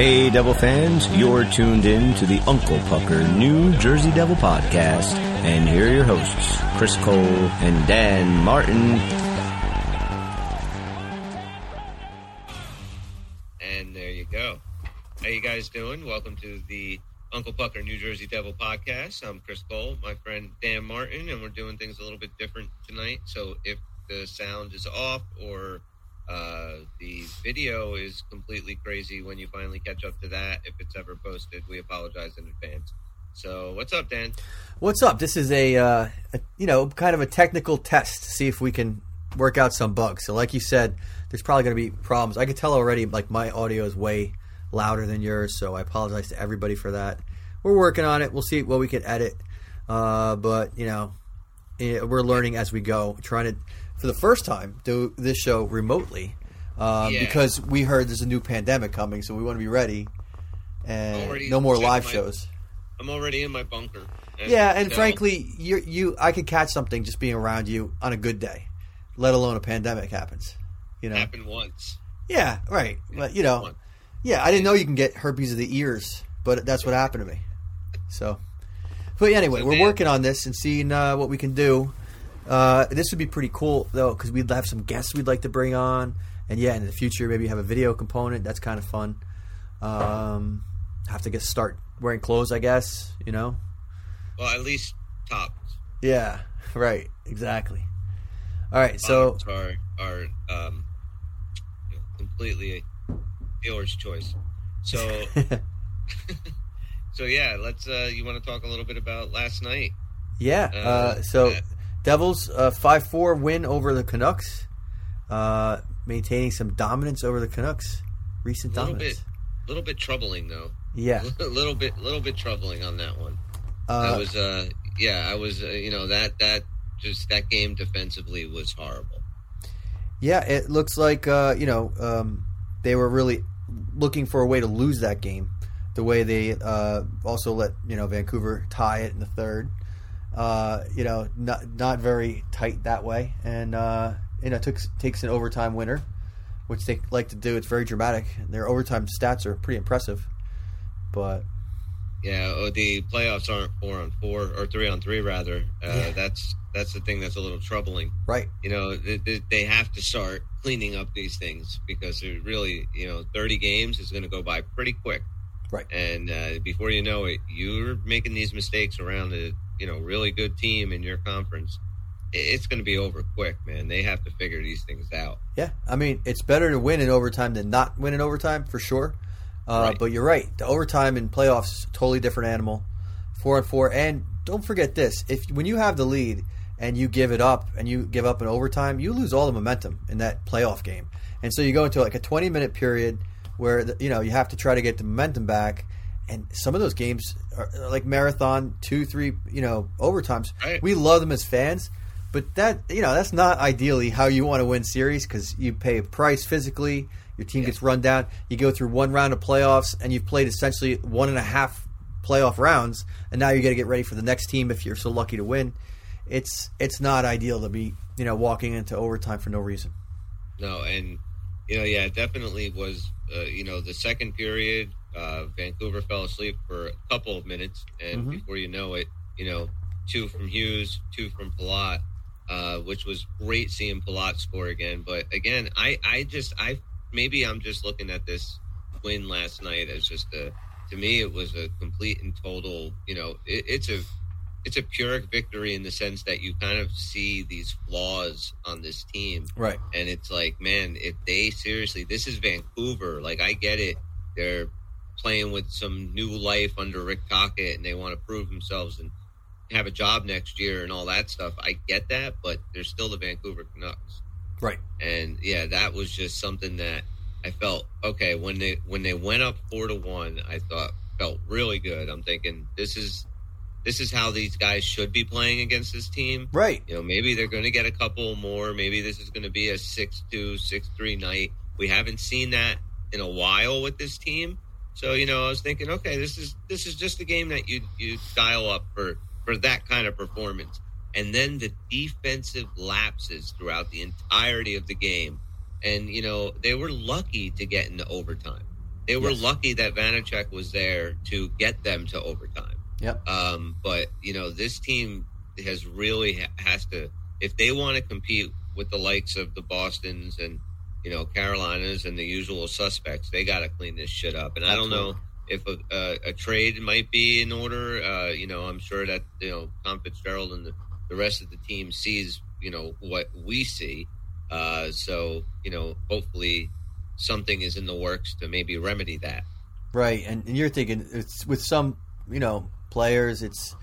Hey, Devil fans, you're tuned in to the Uncle Pucker New Jersey Devil Podcast. And here are your hosts, Chris Cole and Dan Martin. And there you go. How you guys doing? Welcome to the Uncle Pucker New Jersey Devil Podcast. I'm Chris Cole, my friend Dan Martin, and we're doing things a little bit different tonight. So if the sound is off or uh, the video is completely crazy when you finally catch up to that. If it's ever posted, we apologize in advance. So, what's up, Dan? What's up? This is a, uh, a, you know kind of a technical test to see if we can work out some bugs. So, like you said, there's probably going to be problems. I can tell already. Like my audio is way louder than yours, so I apologize to everybody for that. We're working on it. We'll see what we can edit, uh, but you know, eh, we're learning as we go. Trying to for the first time do this show remotely uh, Yeah. because we heard there's a new pandemic coming, so we want to be ready. And Already no more live my- shows. I'm already in my bunker. Yeah, and frankly, you you I could catch something just being around you on a good day, let alone a pandemic happens. You know. happened once. Yeah, right. But you know, Once. yeah, I didn't know you can get herpes of the ears, but that's what happened to me. So, but anyway, So we're Dan- working on this and seeing uh, what we can do. Uh, this would be pretty cool though, because we'd have some guests we'd like to bring on, and yeah, in the future maybe have a video component. That's kind of fun. Um, have to get start wearing clothes, I guess. You know. Well, at least tops. Yeah. Right. Exactly. All right. So are are um, you know, completely dealer's choice. So so yeah, let's. Uh, you want to talk a little bit about last night? yeah. Uh, Uh, so Devils uh, five four win over the Canucks, uh, maintaining some dominance over the Canucks. Recent a little dominance. bit, little bit troubling though. Yeah. a little bit, little bit troubling on that one. I Uh, was, uh, yeah, I was, uh, you know, that that just that game defensively was horrible. yeah. It looks like uh, you know um, they were really looking for a way to lose that game. The way they uh, also let you know Vancouver tie it in the third. Uh, you know, not not very tight that way, and uh, you know took takes an overtime winner, which they like to do. It's very dramatic. Their overtime stats are pretty impressive, but Yeah, oh, the playoffs aren't four on four or three on three rather. Uh, Yeah. That's that's the thing that's a little troubling. right, You know, they, they- have to start cleaning up these things because they're really, you know, thirty games is going to go by pretty quick. Right. And uh, before you know it, you're making these mistakes around a you know really good team in your conference. It's going to be over quick, man. They have to figure these things out. Yeah, I mean it's better to win in overtime than not win in overtime for sure. Uh, Right. But you're right. The overtime in playoffs is a totally different animal. Four and four, and don't forget this: if when you have the lead and you give it up and you give up in overtime, you lose all the momentum in that playoff game. And so you go into like a 20 minute period where the, you know you have to try to get the momentum back. And some of those games are like marathon, two, three, you know, overtimes. Right. We love them as fans, but that you know that's not ideally how you want to win series because you pay a price physically. Your team gets run down. You go through one round of playoffs, and you've played essentially one and a half playoff rounds, and now you got to get ready for the next team if you're so lucky to win. It's it's not ideal to be you know walking into overtime for no reason. No, and you know, yeah, it definitely was. Uh, you know, the second period, uh, Vancouver fell asleep for a couple of minutes, and Mhm. before you know it, you know, two from Hughes, two from Palat, uh, which was great seeing Palat score again. But again, I, I just, I maybe I'm just looking at this win last night as just a. To me, it was a complete and total. You know, it, it's a it's a pyrrhic victory in the sense that you kind of see these flaws on this team Right. and it's like man if they seriously this is vancouver like i get it they're playing with some new life under rick tocchet and they want to prove themselves and have a job next year and all that stuff i get that but they're still the vancouver canucks Right. and yeah that was just something that i felt okay when they when they went up four to one i thought felt really good i'm thinking this is this is how these guys should be playing against this team Right. you know, maybe they're going to get a couple more. Maybe this is going to be a 6 2, 6 3 night. We haven't seen that in a while with this team. So, you know, I was thinking, okay, this is this is just the game that you you dial up for for that kind of performance. And then the defensive lapses throughout the entirety of the game. And, you know, they were lucky to get into overtime. They were Yes. lucky that Vanecek was there to get them to overtime. Yep. Um, but you know, this team has really ha- has to if they want to compete with the likes of the Boston's and you know Carolinas and the usual suspects, they got to clean this shit up. And I don't know if a, a, a trade might be in order. Uh, you know, I'm sure that you know Tom Fitzgerald and the, the rest of the team sees you know what we see. Uh, so you know, hopefully something is in the works to maybe remedy that. Right, and, and you're thinking it's with some, you know, players. It's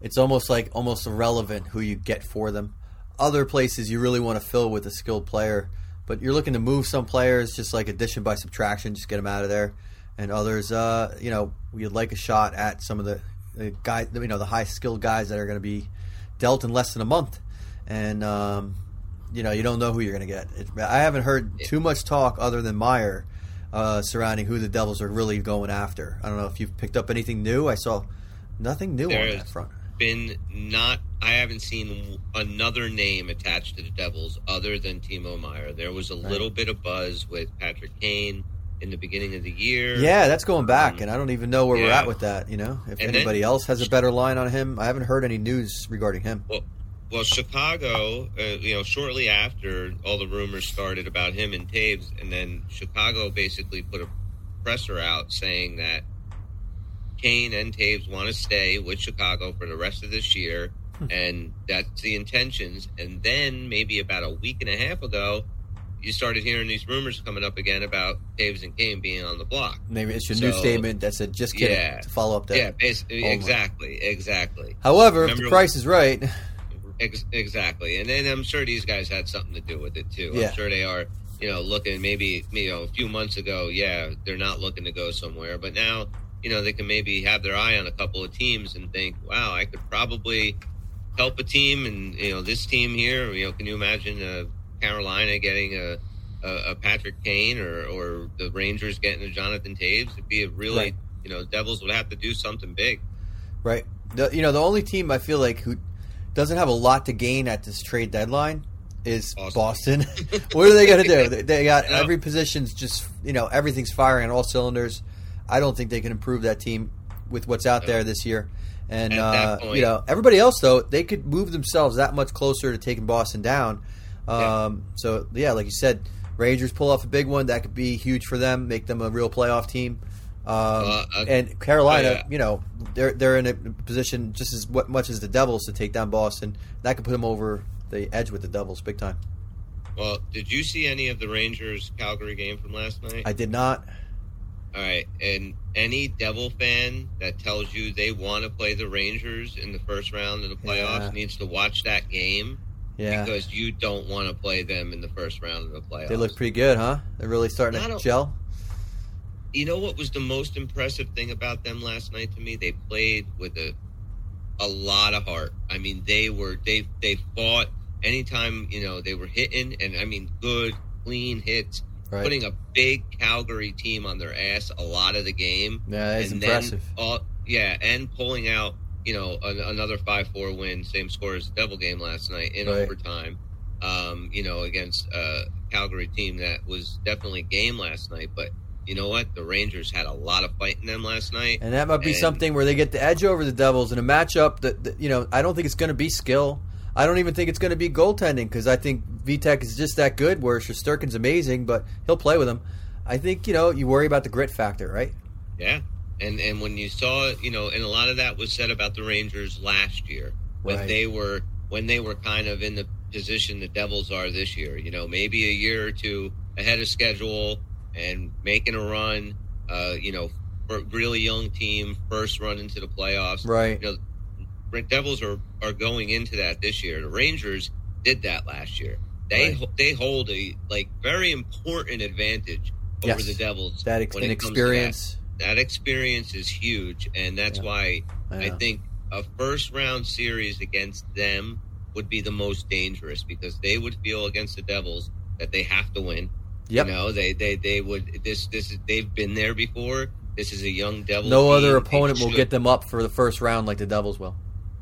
it's almost like almost irrelevant who you get for them. Other places you really want to fill with a skilled player, but you're looking to move some players just like addition by subtraction, just get them out of there. And others, uh, you know, you'd like a shot at some of the, the guys, you know, the high skilled guys that are going to be dealt in less than a month, and um, you know, you don't know who you're going to get. It, I haven't heard too much talk other than Meier uh, surrounding who the Devils are really going after. I don't know if you've picked up anything new. I saw nothing new on There's- that front. Been not I haven't seen another name attached to the Devils other than Timo Meier. There was a Right. little bit of buzz with Patrick Kane in the beginning of the year. Yeah, that's going back, Um, and I don't even know where we're at with that. You know, if And then- anybody else has a better line on him, I haven't heard any news regarding him. Well, Chicago, uh, you know, shortly after all the rumors started about him and Toews, and then Chicago basically put a presser out saying that Kane and Toews want to stay with Chicago for the rest of this year, hmm. and that's the intentions. And then maybe about a week and a half ago, you started hearing these rumors coming up again about Toews and Kane being on the block. Maybe it's your new statement that said just kidding Yeah. to follow up that. Yeah, basically, Oh exactly, exactly. However, if the price is right, Ex- exactly, and then I'm sure these guys had something to do with it too. Yeah. I'm sure they are, you know, looking maybe you know a few months ago. Yeah, they're not looking to go somewhere, but now you know they can maybe have their eye on a couple of teams and think, wow, I could probably help a team, and you know this team here. You know, can you imagine uh, Carolina getting a, a, a Patrick Kane or or the Rangers getting a Jonathan Toews? It'd be a really, Right. you know, Devils would have to do something big. right? The, you know, the only team I feel like who doesn't have a lot to gain at this trade deadline is Boston. Boston. what are they going to do? They, they got every position's just you know everything's firing on all cylinders. I don't think they can improve that team with what's out there this year. And uh, point- you know everybody else though they could move themselves that much closer to taking Boston down. Yeah. Um, So yeah, like you said, Rangers pull off a big one that could be huge for them, make them a real playoff team. Um, Uh, uh, and Carolina, oh, yeah. you know, they're they're in a position just as much as the Devils to take down Boston. That could put them over the edge with the Devils big time. Well, did you see any of the Rangers Calgary game from last night? I did not. All right, and any Devil fan that tells you they want to play the Rangers in the first round of the playoffs Yeah. needs to watch that game Yeah, because you don't want to play them in the first round of the playoffs. they look pretty good, huh? They're really starting Not to a- gel. You know what was the most impressive thing about them last night to me? They played with a a lot of heart. I mean, they were they they fought anytime you know they were hitting, and I mean, good clean hits. Right. putting a big Calgary team on their ass a lot of the game. yeah, that's and impressive. Then, all, yeah, and pulling out, you know, an, another five four win, same score as the Devil game last night in Right. overtime. Um, you know, against a Calgary team that was definitely game last night, but you know what? The Rangers had a lot of fight in them last night. And that might be And- something where they get the edge over the Devils in a matchup that, that you know, I don't think it's going to be skill. I don't even think it's going to be goaltending because I think Vitek is just that good. Where Shesterkin's amazing, but he'll play with him. I think you know you worry about the grit factor, right? Yeah. And and when you saw, you know, and a lot of that was said about the Rangers last year when Right. they were when they were kind of in the position the Devils are this year. You know, maybe a year or two ahead of schedule and making a run. Uh, you know, for a really young team, first run into the playoffs. Right. You know, Devils are are going into that this year. The Rangers did that last year. They Right. they hold a like very important advantage over Yes. the Devils That ex- when it comes to that that experience is huge, and that's Yeah. why I think a first round series against them would be the most dangerous because they would feel against the Devils that they have to win. Yep. You know, they they they would this this is they've been there before. This is a young Devil. No team. other opponent will get them up for the first round like the Devils will.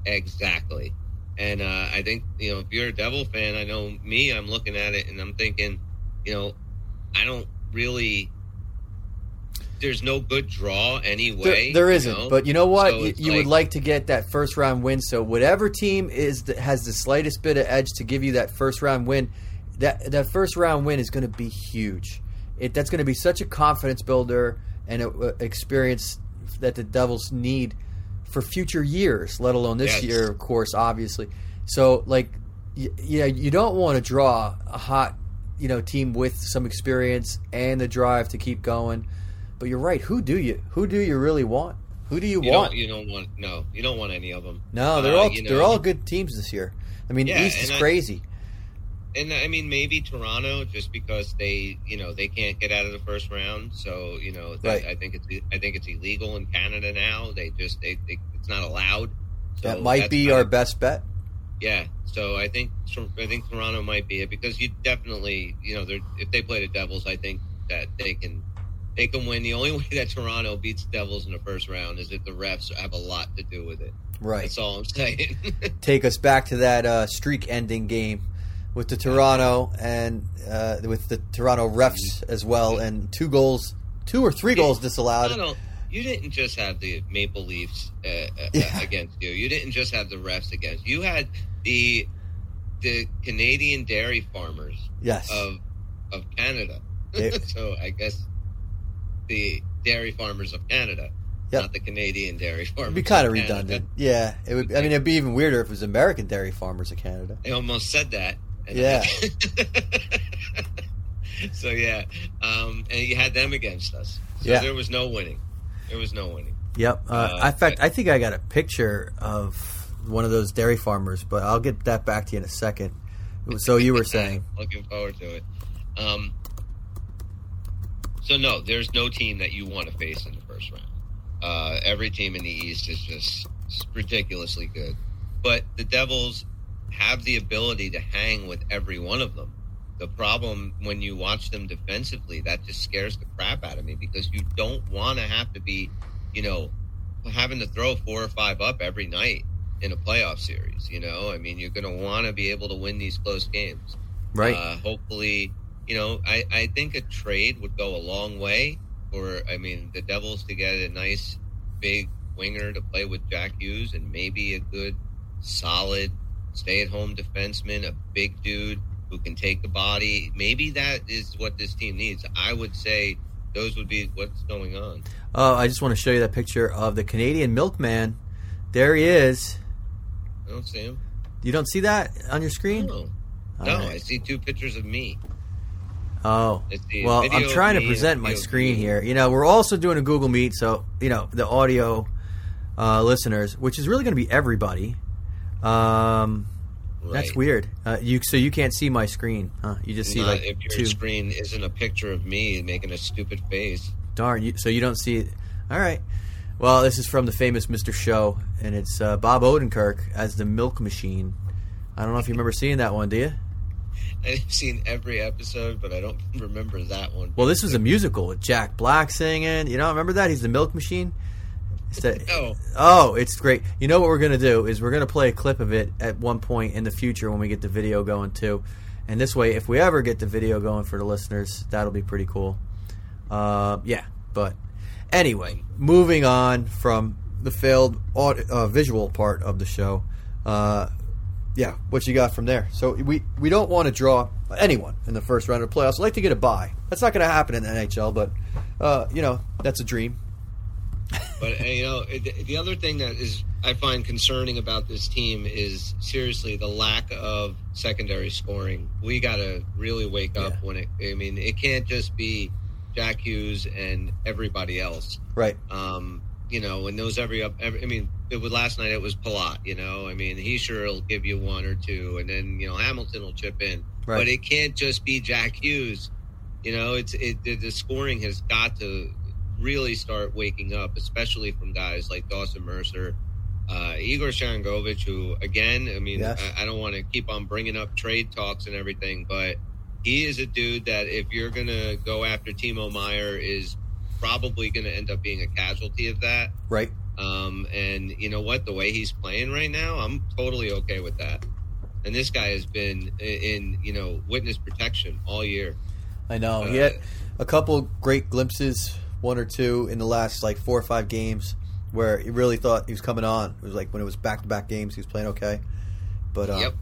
Exactly. And uh, I think you know if you're a Devil fan, I know me. I'm looking at it and I'm thinking, you know, I don't really. there's no good draw anyway. There, there isn't, know? but you know what? So you you would like to get that first round win. So whatever team is that has the slightest bit of edge to give you that first round win, that that first round win is going to be huge. It that's going to be such a confidence builder and a, a experience that the Devils need for future years, let alone this Yes. year, of course, obviously. So like, y- yeah, you don't want to draw a hot, you know, team with some experience and the drive to keep going. But you're right. Who do you? Who do you really want? Who do you, You want? don't, you don't want no, you don't want any of them. no, they're Uh, all you know, they're all good teams this year. I mean, Yeah, East is and I- crazy. And I mean, maybe Toronto, just because they, you know, they can't get out of the first round. So you know, that, Right. I think it's I think it's illegal in Canada now. They just they, they it's not allowed. So that might be our of- best bet. Yeah, so I think I think Toronto might be it because you definitely you know they're if they play the Devils, I think that they can they can win. The only way that Toronto beats the Devils in the first round is if the refs have a lot to do with it. Right. That's all I'm saying. Take us back to that uh, streak-ending game with the Toronto and uh, with the Toronto refs as well, and two goals, two or three goals disallowed. You didn't just have the Maple Leafs uh, uh, Yeah. against you. You didn't just have the refs against you. You had the the Canadian dairy farmers Yes. of of Canada. They- so I guess the dairy farmers of Canada, Yep. not the Canadian dairy farmers. It'd be kind of of Canada. redundant. Yeah, it would. I mean, it'd be even weirder if it was American dairy farmers of Canada. I almost said that. And Yeah. so yeah, um, and you had them against us. So Yeah. there was no winning. There was no winning. Yep. Uh, Uh, in fact, I think I got a picture of one of those dairy farmers, but I'll get that back to you in a second. So you were saying, Looking forward to it. Um, so no, there's no team that you want to face in the first round. Uh, every team in the East is just ridiculously good, but the Devils have the ability to hang with every one of them. The problem when you watch them defensively, that just scares the crap out of me because you don't want to have to be, you know, having to throw four or five up every night in a playoff series. You know, I mean, you're going to want to be able to win these close games. right? Uh, hopefully, you know, I, I think a trade would go a long way for, I mean, the Devils to get a nice big winger to play with Jack Hughes and maybe a good, solid, stay at home defenseman, a big dude who can take the body. Maybe that is what this team needs. I would say those would be what's going on. Oh, I just want to show you that picture of the Canadian milkman. There he is. I don't see him. You don't see that on your screen? No, no right. I see two pictures of me. Oh. Well, I'm trying to present my screen here. You know, we're also doing a Google Meet, so you know the audio uh, listeners, which is really going to be everybody. Um, That's weird. Uh, you so you can't see my screen, huh? You just see Not like if your two. screen isn't a picture of me making a stupid face. Darn, you, so you don't see it. All right. Well, this is from the famous Mr. Show, and it's uh, Bob Odenkirk as the Milk Machine. I don't know if you remember seeing that one, do you? I've seen every episode, but I don't remember that one. Well, this was a musical with Jack Black singing. You don't remember that? He's the Milk Machine. The- No. Oh, it's great. You know what we're going to do is we're going to play a clip of it at one point in the future when we get the video going too. And this way, if we ever get the video going for the listeners, that'll be pretty cool. Uh, yeah, but anyway, moving on from the failed aud- uh, visual part of the show. Uh, yeah, what you got from there? So we we don't want to draw anyone in the first round of the playoffs. I'd like to get a bye. That's not going to happen in the NHL, but uh, you know that's a dream. But you know, the other thing that is I find concerning about this team is seriously the lack of secondary scoring. We got to really wake up Yeah. when it. I mean, it can't just be Jack Hughes and everybody else. Right. Um, you know, and those every up. Every, I mean, it was last night. It was Palat. You know, I mean, he sure will give you one or two, and then you know Hamilton will chip in. Right. But it can't just be Jack Hughes. You know, it's it. The, the scoring has got to really start waking up, especially from guys like Dawson Mercer, uh, Igor Sharangovich, who again, I mean, Yes. I, I don't want to keep on bringing up trade talks and everything, but he is a dude that if you're gonna go after Timo Meier, is probably going to end up being a casualty of that. Right. Um, and you know what? The way he's playing right now, I'm totally okay with that. And this guy has been in, in you know, witness protection all year. I know. Uh, he had a couple great glimpses one or two in the last like four or five games where he really thought he was coming on. It was like when it was back to back games, he was playing okay. But uh, Yep.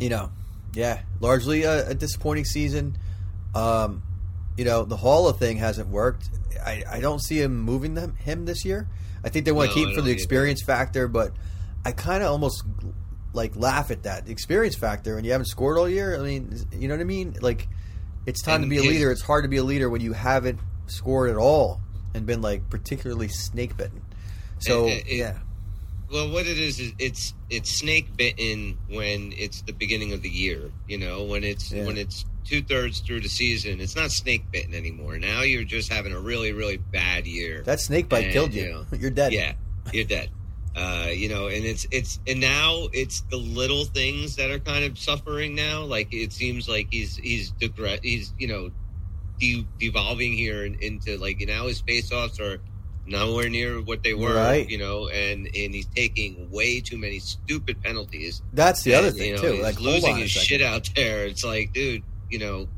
you know, yeah, largely a, a disappointing season. Um, you know, the Haula thing hasn't worked. I, I don't see him moving them him this year. I think they want No, to keep him for the experience factor, but I kind of almost like laugh at that the experience factor when you haven't scored all year. I mean, you know what I mean? Like, it's time And to be a leader. It's hard to be a leader when you haven't scored at all and been like particularly snake bitten. So It- it- yeah, Well, what it is is it's it's snake bitten when it's the beginning of the year. You know, when it's Yeah. when it's two thirds through the season, it's not snake bitten anymore. Now you're just having a really really bad year. that snake bite And, killed you. you know, You're dead. Yeah, you're dead. Uh, you know, and it's it's and now it's the little things that are kind of suffering now. Like it seems like he's he's degre- he's you know de- devolving here into like now his face-offs are nowhere near what they were. Right. You know, and and he's taking way too many stupid penalties. That's the other thing you know, too. He's Like losing his second. shit out there. It's like, dude, you know,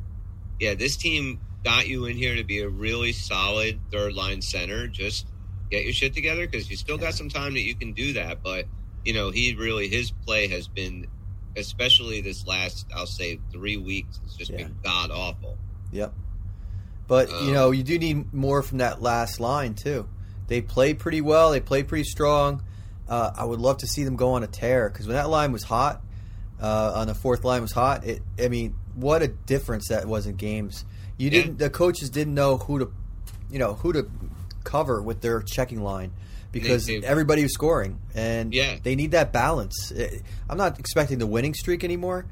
yeah, this team got you in here to be a really solid third line center. Just get your shit together because you still Yeah. got some time that you can do that. But you know, he really his play has been, especially this last, I'll say, three weeks. It's just Yeah. been god awful. Yep. But you Um, know, you do need more from that last line too. They play pretty well. They play pretty strong. Uh, I would love to see them go on a tear because when that line was hot, uh, on the fourth line was hot. It, I mean, what a difference that was in games. You didn't. The coaches didn't know who to, you know, who to cover with their checking line because They- they- everybody was scoring, and Yeah. they need that balance. Eh, I'm not expecting the winning streak anymore,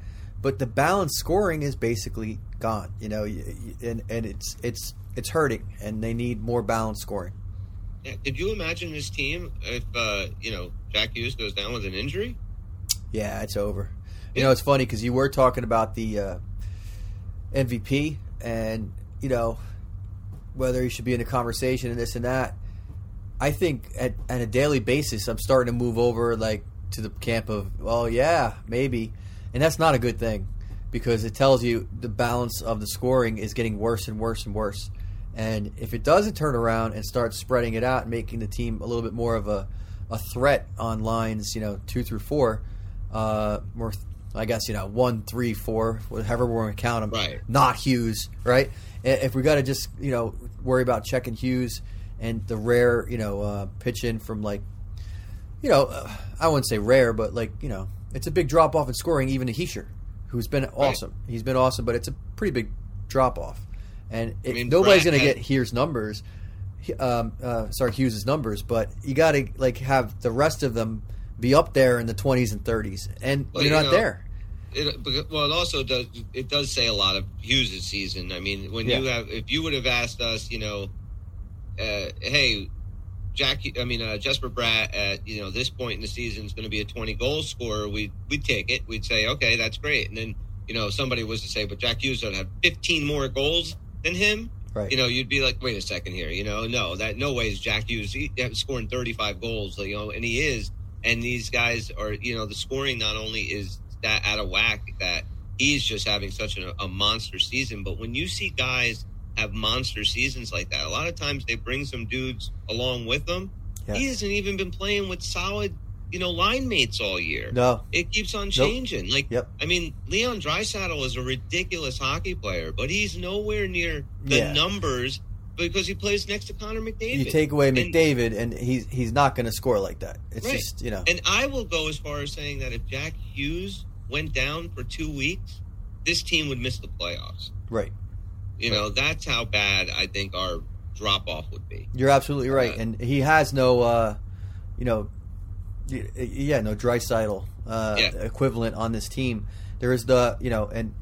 but the balance scoring is basically gone. You know, and and it's it's it's hurting, and they need more balanced scoring. Yeah. Could you imagine this team if uh, you know Jack Hughes goes down with an injury? Yeah, it's over. You know, it's funny because you were talking about the uh, MVP, and you know whether he should be in the conversation and this and that. I think at, at a daily basis, I'm starting to move over like to the camp of, well, yeah, maybe, and that's not a good thing because it tells you the balance of the scoring is getting worse and worse and worse. And if it doesn't turn around and start spreading it out and making the team a little bit more of a, a threat on lines, you know, two through four, uh, more, I guess, you know, one, three, four, whatever we're going to count them, Right. not Hughes, right? If we got to just, you know, worry about checking Hughes and the rare, you know, uh, pitch in from like, you know, uh, I wouldn't say rare, but like, you know, it's a big drop off in scoring, even to Hischier, who's been awesome. He's been awesome, but it's a pretty big drop off. And it, mean, nobody's going to get Here's numbers, um, uh, sorry, Hughes's numbers, but you got to like have the rest of them be up there in the 20s and 30s, and Well, you're you not know, there. It, well, it also does. It does say a lot of Hughes' season. I mean, when you have, if you would have asked us, you know, uh, hey, Jack, I mean, uh, Jesper Bratt at you know this point in the season is going to be a twenty goal scorer. We we'd take it. We'd say, okay, that's great. And then you know somebody was to say, but Jack Hughes would have fifteen more goals than him. Right. You know, you'd be like, wait a second here. You know, no, that no way is Jack Hughes he, scoring thirty five goals. You know, and he is. And these guys are, you know, the scoring not only is that out of whack that he's just having such a, a monster season, but when you see guys have monster seasons like that, a lot of times they bring some dudes along with them. Yeah. He hasn't even been playing with solid, you know, line mates all year. No. It keeps on changing. Like, Yep. I mean, Leon Draisaitl is a ridiculous hockey player, but he's nowhere near the Yeah. numbers because he plays next to Connor McDavid. You take away And- McDavid, and he's he's not going to score like that. It's Right. just you know. And I will go as far as saying that if Jack Hughes went down for two weeks, this team would miss the playoffs. right. You know, that's how bad I think our drop off would be. You're absolutely right, Uh, and he has no, uh, you know, yeah, no Draisaitl uh, Yeah. equivalent on this team. There is the, you know, and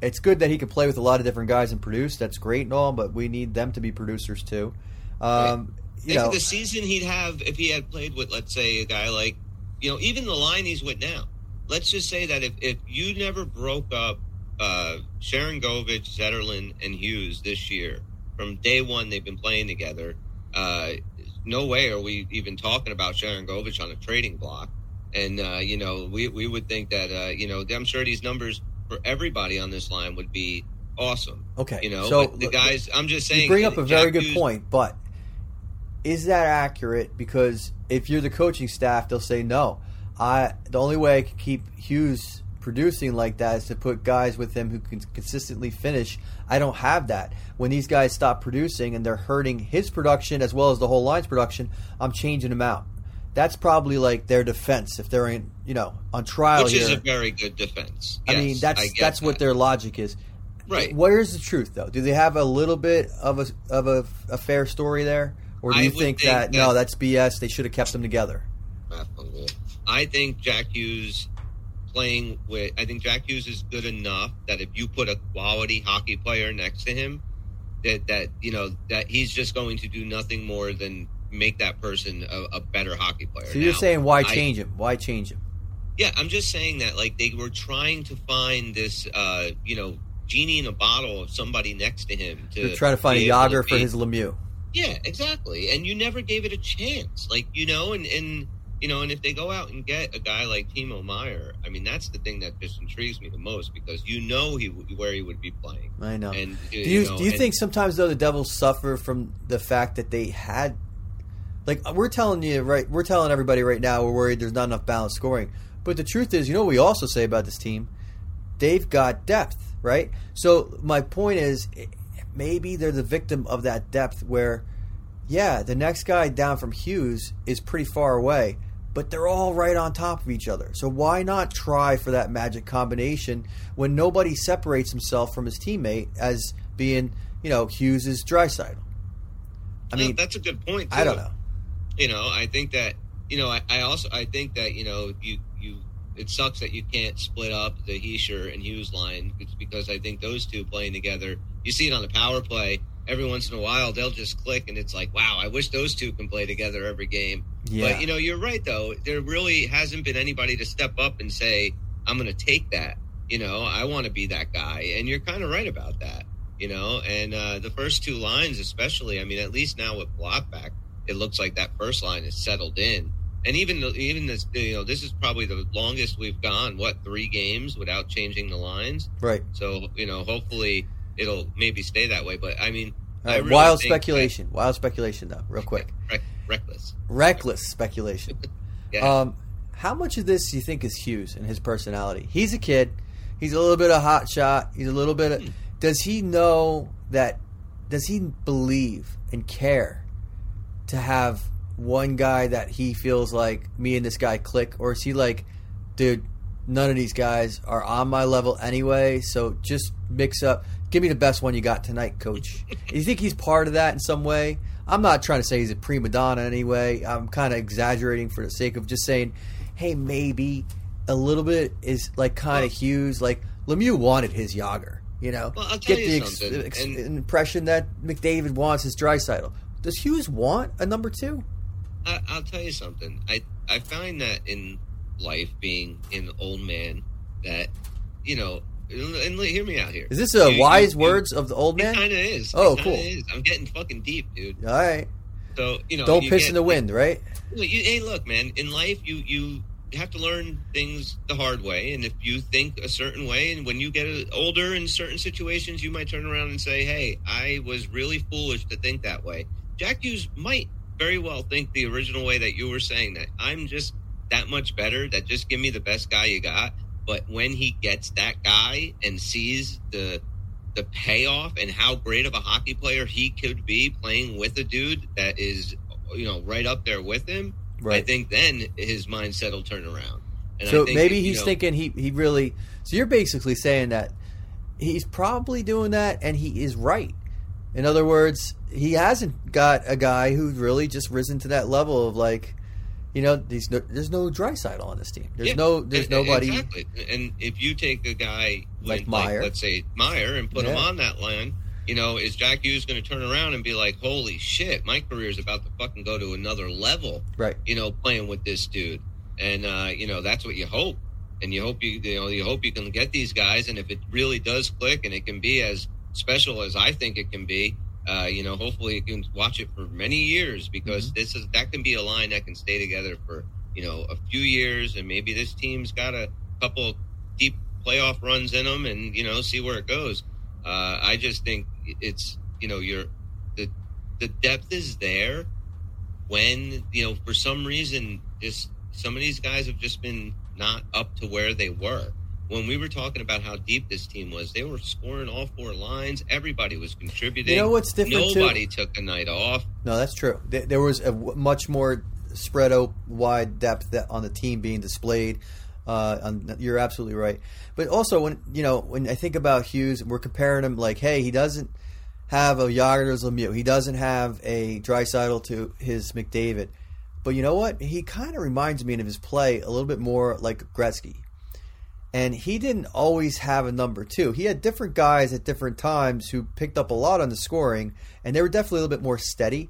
it's good that he can play with a lot of different guys and produce. That's great and all, but we need them to be producers too. Um, You know, the season he'd have if he had played with, let's say, a guy like, you know, even the line he's with now. Let's just say that if, if you never broke up uh, Sharon Govich, Zetterlund, and Hughes this year, from day one they've been playing together. Uh, no way are we even talking about Sharangovich on a trading block. And uh, you know, we we would think that uh, you know, I'm sure these numbers for everybody on this line would be awesome. Okay, You know, so the guys, I'm just saying. You bring up a very Jack good Hughes- point, but is that accurate? Because if you're the coaching staff, they'll say no. I the only way I can keep Hughes producing like that is to put guys with him who can consistently finish. I don't have that. When these guys stop producing and they're hurting his production as well as the whole line's production, I'm changing them out. That's probably like their defense if they're in, you know, on trial Which here. is a very good defense. I mean, that's I that's what their logic is. Right. Where's the truth, though? Do they have a little bit of a of a, a fair story there, or do you think, think that, that- no, that's BS? They should have kept them together. I think Jack Hughes playing with. I think Jack Hughes is good enough that if you put a quality hockey player next to him, that that you know that he's just going to do nothing more than make that person a, a better hockey player. So you're Now, saying why I- change him? Why change him? Yeah, I'm just saying that like they were trying to find this, uh, you know, genie in a bottle of somebody next to him to They're trying to find a Jagr for his Lemieux. Yeah, exactly. And you never gave it a chance. Like, you know, and, and you know, and if they go out and get a guy like Timo Meier, I mean, that's the thing that just intrigues me the most because you know he where he would be playing. I know. And do you know, do you and- think sometimes though the Devils suffer from the fact that they had, like we're telling you right, we're telling everybody right now we're worried there's not enough balanced scoring. But the truth is, you know what we also say about this team? They've got depth, right? So my point is, eh, maybe they're the victim of that depth where, yeah, the next guy down from Hughes is pretty far away, but they're all right on top of each other. So why not try for that magic combination when nobody separates himself from his teammate as being, you know, Hughes is Draisaitl? I mean, that's a good point. I don't know. You know, I think that you know, I, I also I think that you know you you it sucks that you can't split up the Hischier and Hughes line because I think those two playing together. You see it on the power play every once in a while. They'll just click, and it's like, wow, I wish those two can play together every game. Yeah. But you know, you're right though. There really hasn't been anybody to step up and say, "I'm going to take that." You know, I want to be that guy, and you're kind of right about that. You know, and uh, the first two lines, especially, I mean, at least now with Blockback, it looks like that first line is settled in. And even the, even this, you know, this is probably the longest we've gone. What three games without changing the lines? right. So you know, hopefully it'll maybe stay that way. But I mean, I really wild speculation. Wild speculation, though, real quick. Reck- reckless. Reckless speculation. Yeah. Um, how much of this do you think is Hughes and his personality? He's a kid. He's a little bit of hot shot. He's a little bit. Of, Hmm. does he know that? Does he believe and care to have one guy that he feels like me and this guy click, or is he like, dude, none of these guys are on my level anyway. So just mix up. Give me the best one you got tonight, coach. you think he's part of that in some way? I'm not trying to say he's a prima donna anyway. I'm kind of exaggerating for the sake of just saying, hey, maybe a little bit is like kind of Hughes. Like Lemieux wanted his Jagr, you know. Well, I'll tell Get you the ex- ex- and- impression that McDavid wants his Draisaitl. Does Hughes want a number two? I, I'll tell you something. I I find that in life, being an old man, that you know, and, hear me out here. Is this a You- wise words of the old It man? kind of is. Oh, It cool. Is. I'm getting fucking deep, dude. All right. So you know, Don't you piss get- in the wind, right? You, hey, look, man. In life, you you have to learn things the hard way, and if you think a certain way, and when you get older in certain situations, you might turn around and say, "Hey, I was really foolish to think that way." Jack Hughes might very well think the original way that you were saying that I'm just that much better. That just give me the best guy you got. But when he gets that guy and sees the the payoff and how great of a hockey player he could be playing with a dude that is you know right up there with him I think then his mindset will turn around. And so I think, maybe he's know, thinking he, he really. So you're basically saying that he's probably doing that and he is right. In other words, he hasn't got a guy who's really just risen to that level of like, you know, there's no, there's no Draisaitl on this team. There's yeah, no there's e- nobody. exactly. And if you take a guy Like with, Meier. let's say Meier, and put him on that line, you know, is Jack Hughes going to turn around and be like, "Holy shit, my career is about to fucking go to another level"? Right. You know, playing with this dude, and uh, you know that's what you hope, and you hope you you know you hope you can get these guys, and if it really does click, and it can be as special as I think it can be. Uh, you know, hopefully you can watch it for many years because Mm-hmm. this is that can be a line that can stay together for you know a few years, and maybe this team's got a couple deep playoff runs in them, and you know see where it goes. Uh, I just think it's you know you're the the depth is there when you know for some reason just some of these guys have just been not up to where they were when we were talking about how deep this team was, they were scoring all four lines. Everybody was contributing. You know what's different? Nobody too? took a night off. No, that's true. There was a much more spread out wide depth on the team being displayed. Uh, on, you're absolutely right. But also, when you know, when I think about Hughes, we're comparing him like, hey, he doesn't have a Jagr Lemieux. He doesn't have a Draisaitl to his McDavid. But you know what? He kind of reminds me of his play a little bit more like Gretzky and he didn't always have a number two. He had different guys at different times who picked up a lot on the scoring, and they were definitely a little bit more steady,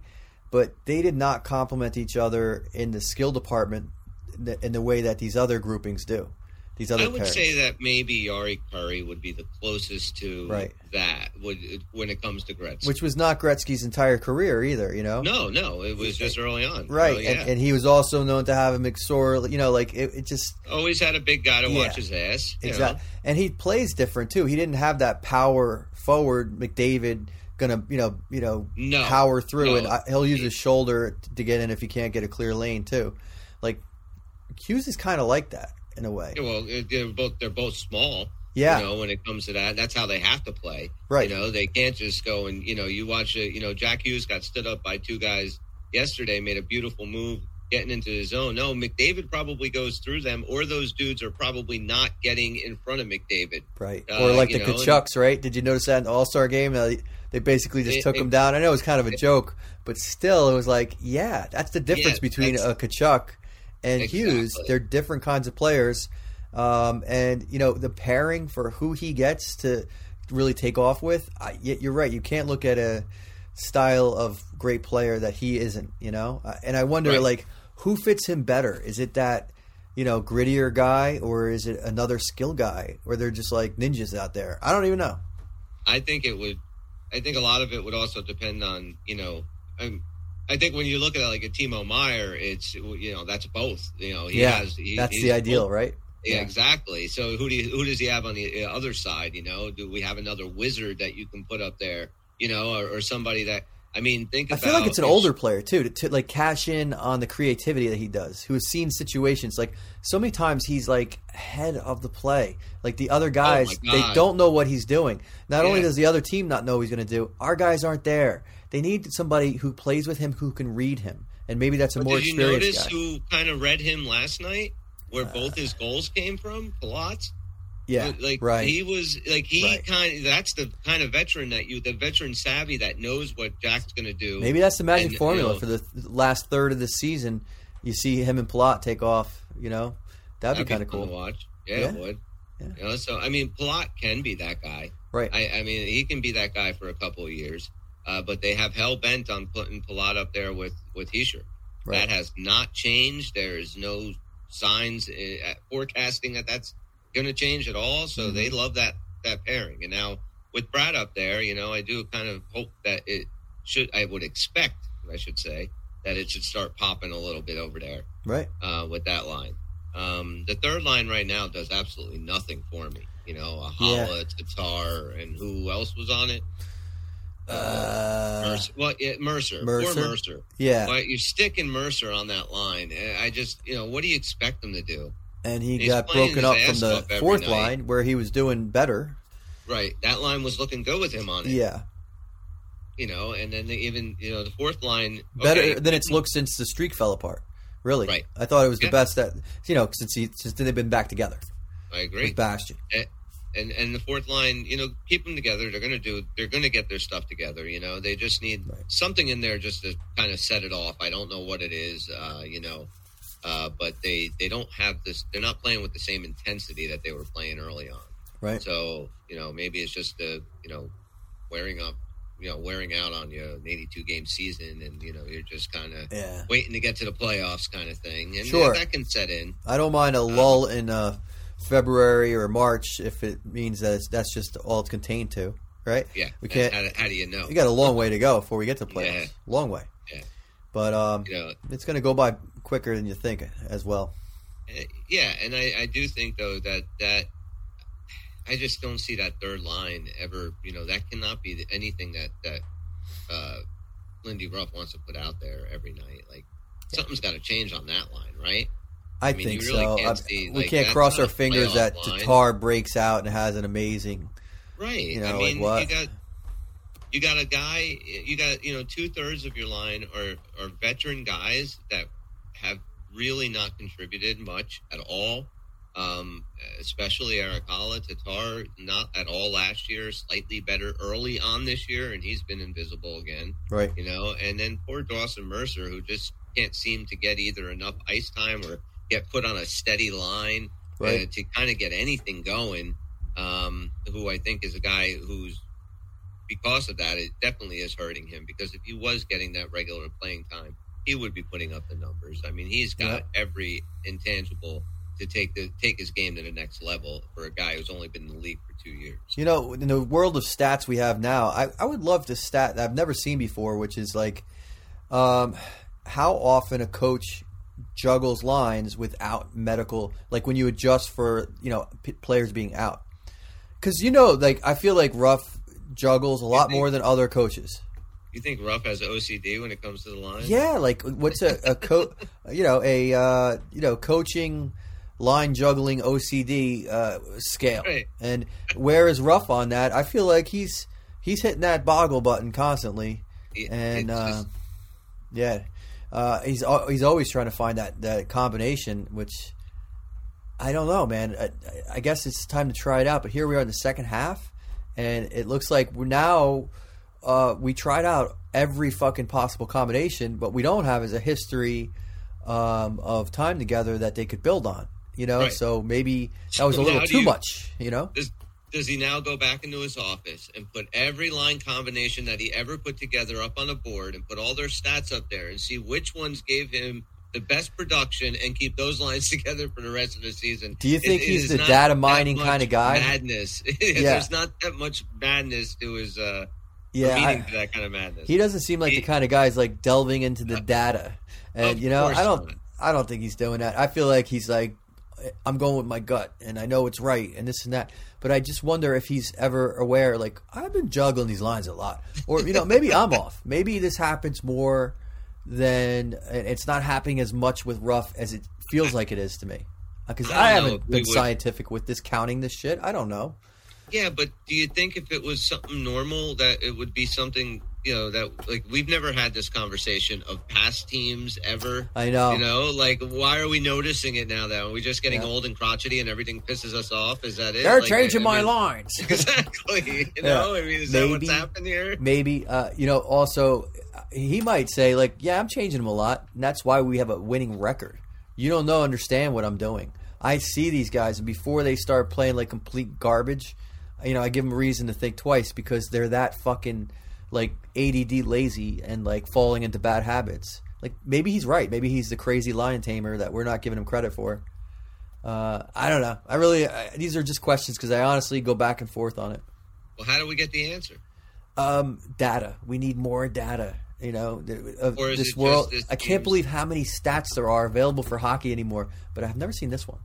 but they did not complement each other in the skill department in the way that these other groupings do these other. I would say that maybe Jari Kurri would be the closest to right. that would, when it comes to Gretzky, which was not Gretzky's entire career either. You know, no, no, it was just early on, right? And, and, he was also known to have a McSorley. You know, like it, it just always had a big guy to yeah, watch his ass. Exactly, and he plays different too. He didn't have that power forward McDavid gonna you know you know no, power through no. and uh, he'll use his shoulder to get in if he can't get a clear lane too. Like Hughes is kind of like that in a way. Yeah, well, they're both they're both small. Yeah. You know, when it comes to that, that's how they have to play. Right. You know, they can't just go and you know, you watch it. You know, Jack Hughes got stood up by two guys yesterday, made a beautiful move getting into the zone. No, McDavid probably goes through them, or those dudes are probably not getting in front of McDavid. Right. Uh, or like the know, Tkachuks, and, right? Did you notice that in the All Star game? Uh, they basically just it, took it, him down. I know it was kind of a joke, but still, it was like, yeah, that's the difference yeah, between a Tkachuk and exactly. Hughes. They're different kinds of players. Um, and you know the pairing for who he gets to really take off with. I, you're right. You can't look at a style of great player that he isn't. You know, uh, and I wonder right. like who fits him better. Is it that you know grittier guy, or is it another skill guy, or they're just like ninjas out there? I don't even know. I think it would. I think a lot of it would also depend on you know. I'm, I think when you look at it like a Timo Meier, it's you know that's both. You know, he yeah, has he, that's the ideal, both. right? Yeah, yeah, exactly. So who do you, who does he have on the uh, other side? You know, do we have another wizard that you can put up there? You know, or, or somebody that I mean, think. I feel like it's an older player too to, to, like cash in on the creativity that he does. Who has seen situations like so many times he's like head of the play. Like the other guys, oh they don't know what he's doing. Not yeah. only does the other team not know what he's going to do, our guys aren't there. They need somebody who plays with him who can read him, and maybe that's a more did you experienced notice guy. Who kind of read him last night? Where uh, both his goals came from, Palat. Yeah, like right. he was like he right. kind of that's the kind of veteran that you the veteran savvy that knows what Jack's going to do. Maybe that's the magic and, formula you know, for the last third of the season. You see him and Palat take off. You know, that'd, that'd be kind of cool to watch. Yeah, yeah. it would. Yeah. You know, so I mean, Palat can be that guy. Right. I, I mean, he can be that guy for a couple of years. Uh, but they have hell bent on putting Palat up there with with Hischier. Right. That has not changed. There is no signs uh, forecasting that that's going to change at all. So mm-hmm. they love that that pairing. And now with Bratt up there, you know, I do kind of hope that it should. I would expect, I should say, that it should start popping a little bit over there, right? Uh, with that line. Um, the third line right now does absolutely nothing for me. You know, a Haula, Yeah. Tatar, and who else was on it? Uh, Mercer. Well, yeah, Mercer. Mercer? Poor Mercer. yeah, But you stick in Mercer on that line. I just, you know, what do you expect them to do? and he got broken up from the every fourth night. line where he was doing better. Right. That line was looking good with him on it. Yeah, You know, and then they even, you know, the fourth line. better okay, than it's looked since the streak fell apart. Really, Right. I thought it was the best that you know since he since they've been back together I agree. with Bastian. And and the fourth line, you know, keep them together. They're going to do. They're going to get their stuff together. You know, they just need Right. something in there just to kind of set it off. I don't know what it is. Uh, you know, uh, but they they don't have this. They're not playing with the same intensity that they were playing early on. Right. So you know, maybe it's just the you know wearing up. You know, wearing out on you an 82 game season, and you know you're just kind of Yeah. waiting to get to the playoffs, kind of thing, and Sure. that can set in. I don't mind a lull in uh, February or March if it means that it's, that's just all it's contained to, right? Yeah, We can't- How, do- how do you know? We got a long way to go before we get to playoffs. Yeah. Long way. Yeah. But um, You know, it's going to go by quicker than you think as well. Uh, yeah, and I, I do think though that that I just don't see that third line ever. You know, that cannot be anything that that uh, Lindy Ruff wants to put out there every night. Like something's got to change on that line, right? I, I mean, think really so. can't I- see, we like, can't cross our fingers that line. Tatar breaks out and has an amazing. Right. You I know, mean, like what? you got you got a guy. You got you know two thirds of your line are are veteran guys that have really not contributed much at all. Um, especially Haula, Tatar, not at all last year. Slightly better early on this year, and he's been invisible again. Right. You know, and then poor Dawson Mercer, who just can't seem to get either enough ice time or get put on a steady line uh, to kind of get anything going. Um, who I think is a guy who's because of that, it definitely is hurting him. Because if he was getting that regular playing time, he would be putting up the numbers. I mean, he's got every intangible to take the take his game to the next level for a guy who's only been in the league for two years. You know, in the world of stats we have now, I, I would love to stat that I've never seen before, which is like um, how often a coach juggles lines without medical, like when you adjust for you know p- players being out. Because you know, like I feel like Ruff juggles a lot think- more than other coaches. You think Ruff has OCD when it comes to the line? Yeah, like what's a, a co- you know a uh, you know coaching line juggling OCD uh, scale, Right. and where is Ruff on that? I feel like he's he's hitting that boggle button constantly, It- and uh, just- yeah, uh, he's he's always trying to find that that combination, which I don't know, man. I, I guess it's time to try it out. But here we are in the second half, and it looks like we're now uh, we tried out every fucking possible combination, but we don't have is a history um, of time together that they could build on. You know, Right. so maybe that was a little too you- much. You know, does he now go back into his office and put every line combination that he ever put together up on a board and put all their stats up there and see which ones gave him the best production and keep those lines together for the rest of the season? Do you think It- it he's is the data mining kinda guy? Madness. Yeah. There's not that much madness to his uh, yeah. I- to that kind of madness. He doesn't seem like He- the kind of guy who's like delving into the data, and you know, I don't, not. I don't think he's doing that. I feel like he's like, I'm going with my gut, and I know it's right, and this and that. But I just wonder if he's ever aware, like I've been juggling these lines a lot, or you know, maybe I'm off. Maybe this happens more than it's not happening as much with Ruff as it feels like it is to me. Uh, because I I, know haven't been we would- scientific with this counting this shit. I don't know. Yeah, but do you think if it was something normal that it would be something you know that like we've never had this conversation of past teams ever? I know. You know, like why are we noticing it now? That are just getting Yeah. old and crotchety and everything pisses us off? Is that it? They're Like, changing I my mean- lines. Exactly. You know, I mean, is that what's Maybe- happened here? maybe uh, you know also uh, he might say like yeah i'm changing them a lot and that's why we have a winning record you don't know understand what i'm doing i see these guys and before they start playing like complete garbage you know i give them reason to think twice because they're that fucking like add lazy and like falling into bad habits like maybe he's right maybe he's the crazy lion tamer that we're not giving him credit for uh, i don't know i really I, these are just questions because i honestly go back and forth on it Well, how do we get the answer? um, data. We need more data. You know, of Or is this world. this I can't believe how many stats there are available for hockey anymore. But I've never seen this one.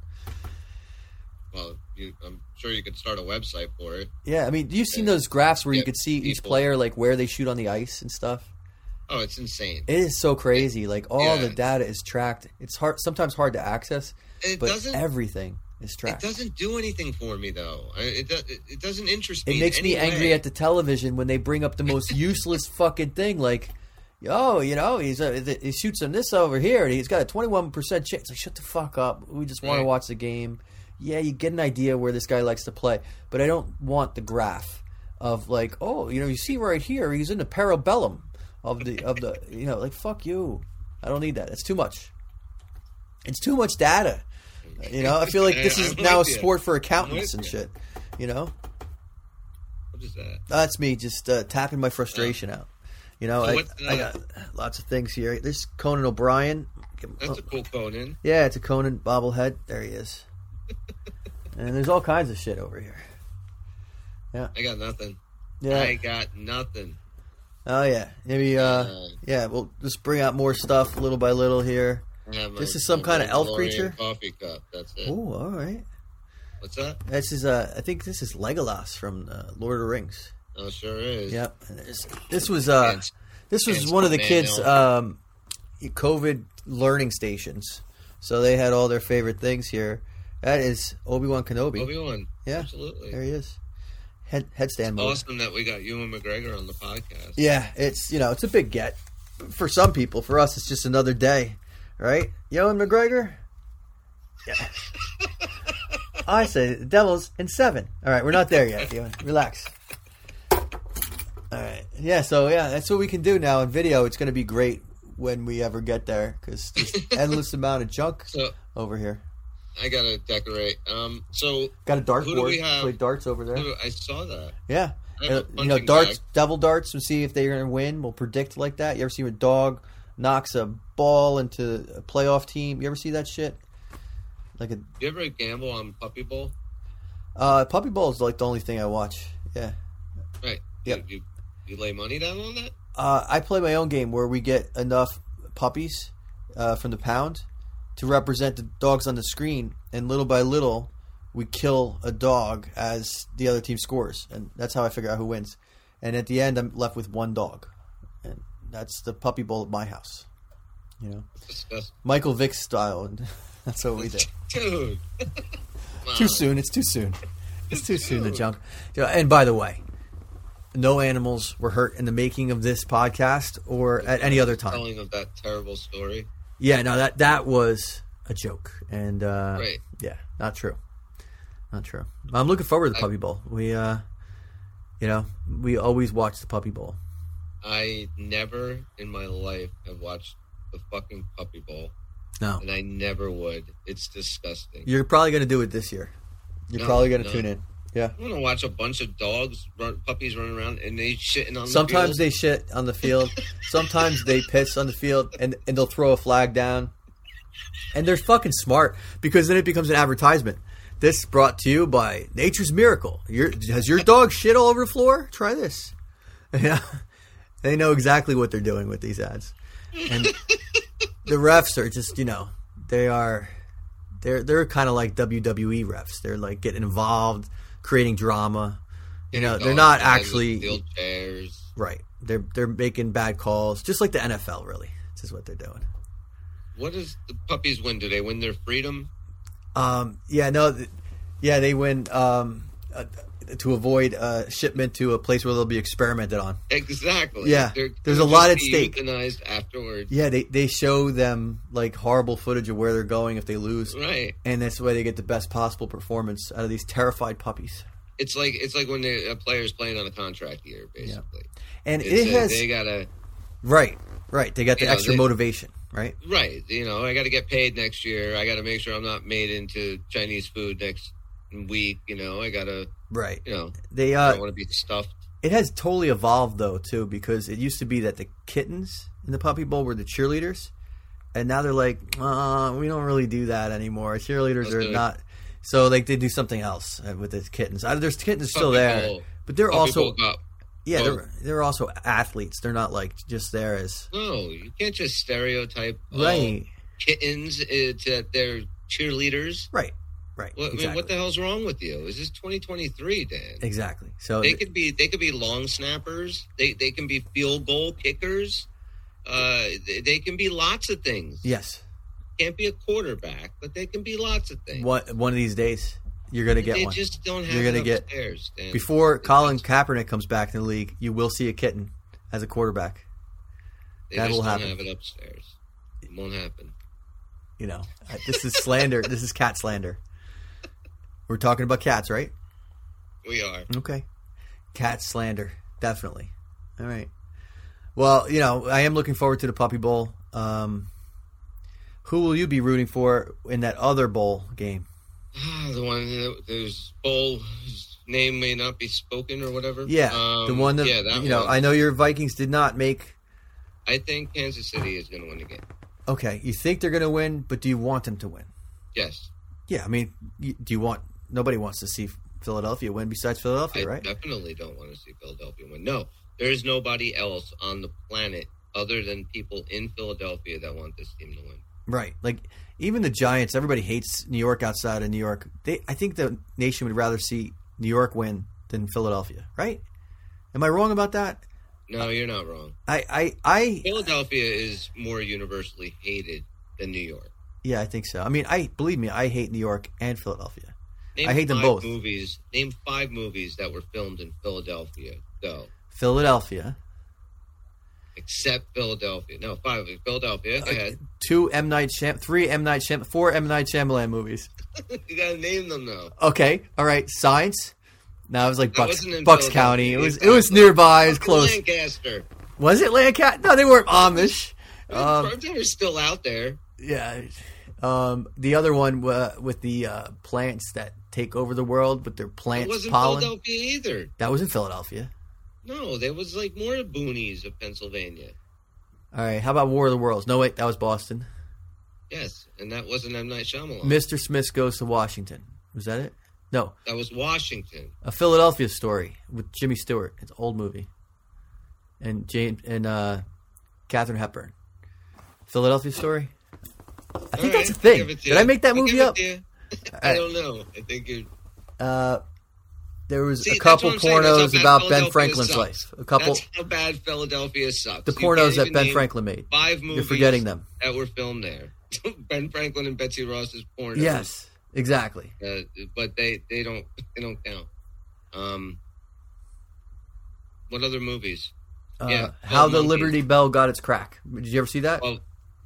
Well, you, I'm sure you could start a website for it. Yeah, I mean, do you've seen those graphs where you could see each people. player like where they shoot on the ice and stuff. Oh, it's insane. It is so crazy. Like all Yeah. the data is tracked. It's hard, sometimes hard to access, It but doesn't. everything is tracked. It doesn't do anything for me though. It it, it doesn't interest me. It makes me angry way. at the television when they bring up the most useless fucking thing, like, oh, you know, he's a, he shoots on this over here, and he's got a twenty one percent chance. Like, shut the fuck up. We just want to watch the game. Yeah, you get an idea where this guy likes to play, but I don't want the graph of like, oh, you know, you see right here, he's in the parabellum of the of the, you know, like fuck you. I don't need that. It's too much. It's too much data. You know, I feel like this is now a sport for accountants and shit. You know. What is that? That's me just uh, tapping my frustration out. You know, I, I got lots of things here. There's Conan O'Brien. That's a cool Conan. Yeah, it's a Conan bobblehead. There he is. And there's all kinds of shit over here. Yeah. I got nothing. Yeah. I got nothing. Oh yeah. Maybe. Uh. Uh, Yeah. We'll just bring out more stuff little by little here. I have This is some kind of elf creature? Coffee cup. That's it. Oh, all right. What's that? This is uh, I think this is Legolas from uh, Lord of the Rings. Oh, sure is. Yep. This, this was uh, this was one of the kids' um, COVID learning stations. So they had all their favorite things here. That is Obi Wan Kenobi. Obi Wan. Yeah. absolutely. There he is. Head headstand. Awesome that we got Ewan McGregor on the podcast. Yeah, it's you know it's a big get for some people. For us, it's just another day, right? Ewan McGregor. Yeah. I say the Devils in seven. All right, we're not there yet, Ewan. Relax. All right. Yeah. So yeah, that's what we can do now in video. It's going to be great when we ever get there because there's endless amount of junk So over here. I gotta decorate. Um, so Got a dart Who do board. we have? Play darts over there. I saw that. Yeah. I have a Uh, you know, darts, bag. devil darts, and see if they're going to win. We'll predict like that. You ever see when a dog knocks a ball into a playoff team? You ever see that shit? Like a You ever gamble on Puppy Bowl? uh, puppy ball is like the only thing I watch. Yeah, Right. Yeah. You, you, you lay money down on that? uh, I play my own game where we get enough puppies uh, from the pound to represent the dogs on the screen, and little by little, we kill a dog as the other team scores, and that's how I figure out who wins. And at the end, I'm left with one dog, and that's the puppy bowl at my house. You know. Michael Vick style, and that's what we did. Dude. Wow. Too soon. It's too soon. It's too soon to jump. And by the way, no animals were hurt in the making of this podcast or at any other time. Telling of that terrible story. Yeah, no, that that was a joke, and uh, Right. yeah, not true, not true. I'm looking forward to the Puppy Bowl. We, uh, you know, we always watch the Puppy Bowl. I never in my life have watched the fucking Puppy Bowl, No, and I never would. It's disgusting. you're probably going to do it this year. You're No, probably going to no. tune in. Yeah. I'm gonna watch a bunch of dogs, run, puppies running around, and they shitting on. Sometimes the they shit on the field. Sometimes they piss on the field, and and they'll throw a flag down. And they're fucking smart because then it becomes an advertisement. This brought to you by Nature's Miracle. Your, has your dog shit all over the floor? Try this. Yeah, they know exactly what they're doing with these ads, and the refs are just you know they are they're they're kind of like WWE refs. They're like getting involved, creating drama. You know, they're not actually chairs. Right. They're they're making bad calls, just like the NFL. Really, this is what they're doing. What does the puppies win? Do they win their freedom? Um, yeah, no, th- yeah, they win um, uh, to avoid uh, shipment to a place where they'll be experimented on. Exactly. Yeah, They're- there's a lot at stake. Euthanized afterwards. Yeah, they they show them like horrible footage of where they're going if they lose, Right. and that's the way they get the best possible performance out of these terrified puppies. It's like it's like when the a player's playing on a contract year, basically. And It's it a- has they gotta right, right. They got the You know, extra they- motivation, right? right. You know, I got to get paid next year. I got to make sure I'm not made into Chinese food next week. You know, I got to. Right. You know, They I uh, don't want to be stuffed. It has totally evolved though too, because it used to be that the kittens in the puppy bowl were the cheerleaders, and now they're like, uh, we don't really do that anymore. Cheerleaders are not. So like they do something else uh, with the kittens. Uh, There's kittens still Puppy there, but they're also yeah both. they're they're also athletes. They're not like just there as no, you can't just stereotype right, kittens that they're cheerleaders. right, right. What, I mean, what the hell's wrong with you? Is this 2023, Dan? exactly. So They could be they could be long snappers. They they can be field goal kickers. Uh, they, they can be lots of things. yes, Can't be a quarterback, but they can be lots of things. one one of these days you're gonna get they one. just don't have You're gonna get- upstairs, Before It's Colin Kaepernick comes back in the league, you will see a kitten as a quarterback. they that just will don't happen. have it upstairs. It won't happen. You know, uh, this is slander. this is cat slander. We're talking about cats, right? We are. Okay. Cat slander, definitely. All right. Well, you know, I am looking forward to the Puppy Bowl. Um, who will you be rooting for in that other bowl game? the one that there's bowl whose name may not be spoken or whatever. Yeah, the Um, one that, yeah, that you know. one. I know your Vikings did not make. I think Kansas City is going to win the game. Okay, you think they're going to win, but do you want them to win? Yes, Yeah, I mean, do you want? Nobody wants to see Philadelphia win besides Philadelphia, I right? definitely don't want to see Philadelphia win. No, there's nobody else on the planet other than people in Philadelphia that want this team to win. Right. Like even the Giants, everybody hates New York outside of New York. They, I think the nation would rather see New York win than Philadelphia. Right? Am I wrong about that? No, you're not wrong. I, I, I Philadelphia is more universally hated than New York. yeah, I think so. I mean, I believe me, I hate New York and Philadelphia. Name I hate them both. Movies. Name five movies that were filmed in Philadelphia. Go. Philadelphia, Except Philadelphia. No, five. Philadelphia. Go ahead. two M Night Shyam, three M Night Shyam, four M Night Shyamalan movies. you gotta name them though. Okay, all right. Signs. No, it was like Bucks, Bucks County. It was it was nearby. It was close. Lancaster. Was it Lancaster? No, they weren't Amish. Um, were still out there. yeah. Um, the other one uh, with the uh, plants that take over the world with their plants. It wasn't pollen. Philadelphia either. That was in Philadelphia. No, there was like more boonies of Pennsylvania. All right. How about War of the Worlds? No, wait, that was Boston. Yes, and that wasn't M Night Shyamalan. Mr. Smith goes to Washington. Was that it? No, that was Washington. a Philadelphia story with Jimmy Stewart. It's an old movie, and James and uh, Katharine Hepburn. Philadelphia story. I think All that's a thing. I'll give it to Did. I make that I'll movie up? to you. All I don't know. I think you. Uh, there was See, a couple what I'm saying. That's how pornos about Ben Franklin's sucks. life. A couple That's how bad Philadelphia sucks. the You pornos that Ben Franklin made. Five movies. You're forgetting them. that were filmed there. ben Franklin and Betsy Ross's pornos. Yes, exactly. uh, but they they don't they don't count. Um, what other movies? Uh, Yeah, How the Monkeys. Liberty Bell got its crack. Did you ever see that? Well,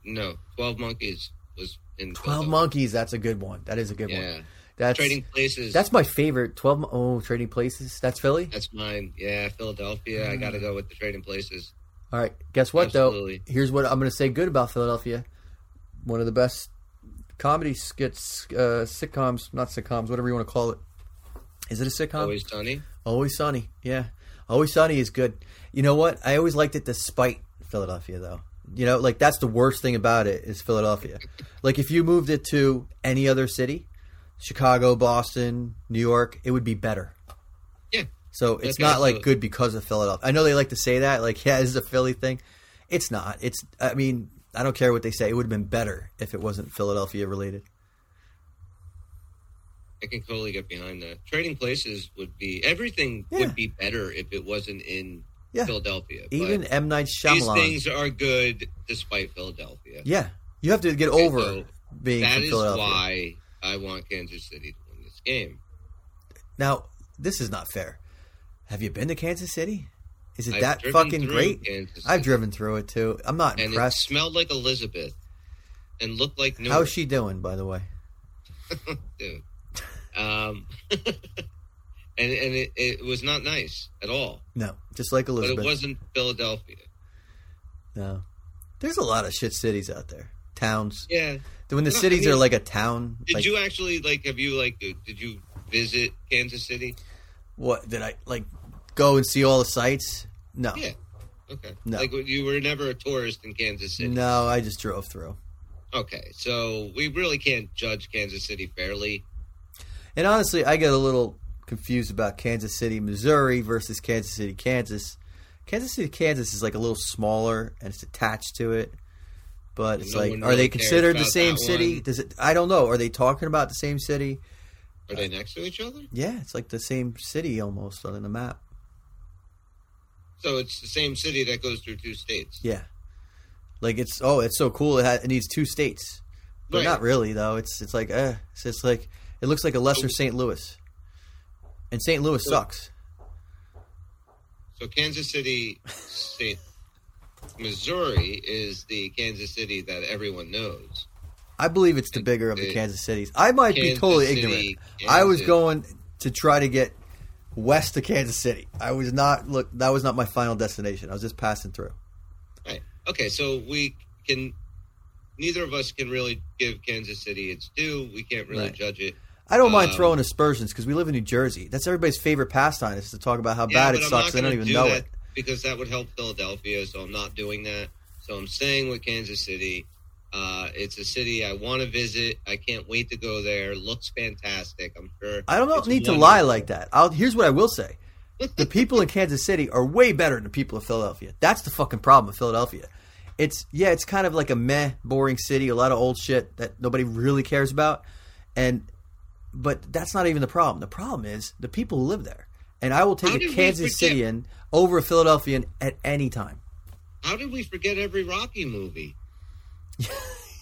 no, Twelve Monkeys was in Twelve Monkeys. That's a good one. That is a good one. That's Trading Places. that's my favorite. Twelve. Oh, Trading Places. That's Philly. that's mine. Yeah, Philadelphia. I got to go with the Trading Places. All right. Guess what Absolutely. though? Here's what I'm going to say good about Philadelphia. One of the best comedy skits, uh, sitcoms, not sitcoms, whatever you want to call it. Is it a sitcom? Always Sunny. Always Sunny. Yeah. Always Sunny is good. You know what? I always liked it despite Philadelphia though. You know, like that's the worst thing about it is Philadelphia. like if you moved it to any other city, Chicago, Boston, New York, it would be better. Yeah. So it's not like good because of Philadelphia. I know they like to say that, like, yeah, this is a Philly thing. It's not. It's I mean, I don't care what they say. It would have been better if it wasn't Philadelphia related. I can totally get behind that. Trading Places would be everything Yeah. would be better if it wasn't in Yeah. Philadelphia. Even M Night these things are good despite Philadelphia. yeah. You have to get over so being That is why I want Kansas City to win this game. Now, this is not fair. Have you been to Kansas City? Is it I've that fucking great? I've driven through it too. I'm not and it impressed. smelled like Elizabeth and looked like Newark. How's she doing, by the way? dude? Um, and and it, it was not nice at all. No, just like But Elizabeth. it wasn't Philadelphia. no, there's a lot of shit cities out there, towns. Yeah. When the No, I cities mean, are like a town, Did like, you actually like? Have you like? Did you visit Kansas City? what did I like? Go and see all the sites? No, Yeah. Okay. No. Like you were never a tourist in Kansas City. no, I just drove through. Okay, so we really can't judge Kansas City fairly. And honestly, I get a little confused about Kansas City, Missouri versus Kansas City, Kansas. Kansas City, Kansas is like a little smaller and it's attached to it. But it's No like, are they considered the same city? one. Does it? I don't know. Are they talking about the same city? Are they next to each other? Yeah, it's like the same city almost on the map. So it's the same city that goes through two states. Yeah, like it's oh, it's so cool. It, ha- it needs two states, but Right. not really though. It's it's like eh, it's just like it looks like a lesser St. Louis, and St. Louis So- sucks. So Kansas City, State, Missouri is the Kansas City that everyone knows. I believe it's the bigger of the Kansas cities. I might be totally City, ignorant. I was going to try to get west of Kansas City. I was not look. That was not my final destination. I was just passing through. Right. Okay, so we can. Neither of us can really give Kansas City its due. We can't really Right. judge it. I don't mind Um, throwing aspersions because we live in New Jersey. That's everybody's favorite pastime is to talk about how Yeah, bad it sucks. They don't even do know that it. Because that would help Philadelphia. So I'm not doing that. So I'm staying with Kansas City. Uh, it's a city I want to visit. I can't wait to go there. Looks fantastic. I'm sure. I don't need to lie like that. I'll, here's what I will say: the people in Kansas City are way better than the people of Philadelphia. That's the fucking problem with Philadelphia. it's yeah, it's kind of like a meh, boring city. A lot of old shit that nobody really cares about, and but that's not even the problem. The problem is the people who live there. And I will take How a Kansas Cityan over a Philadelphian at any time. How did we forget every Rocky movie?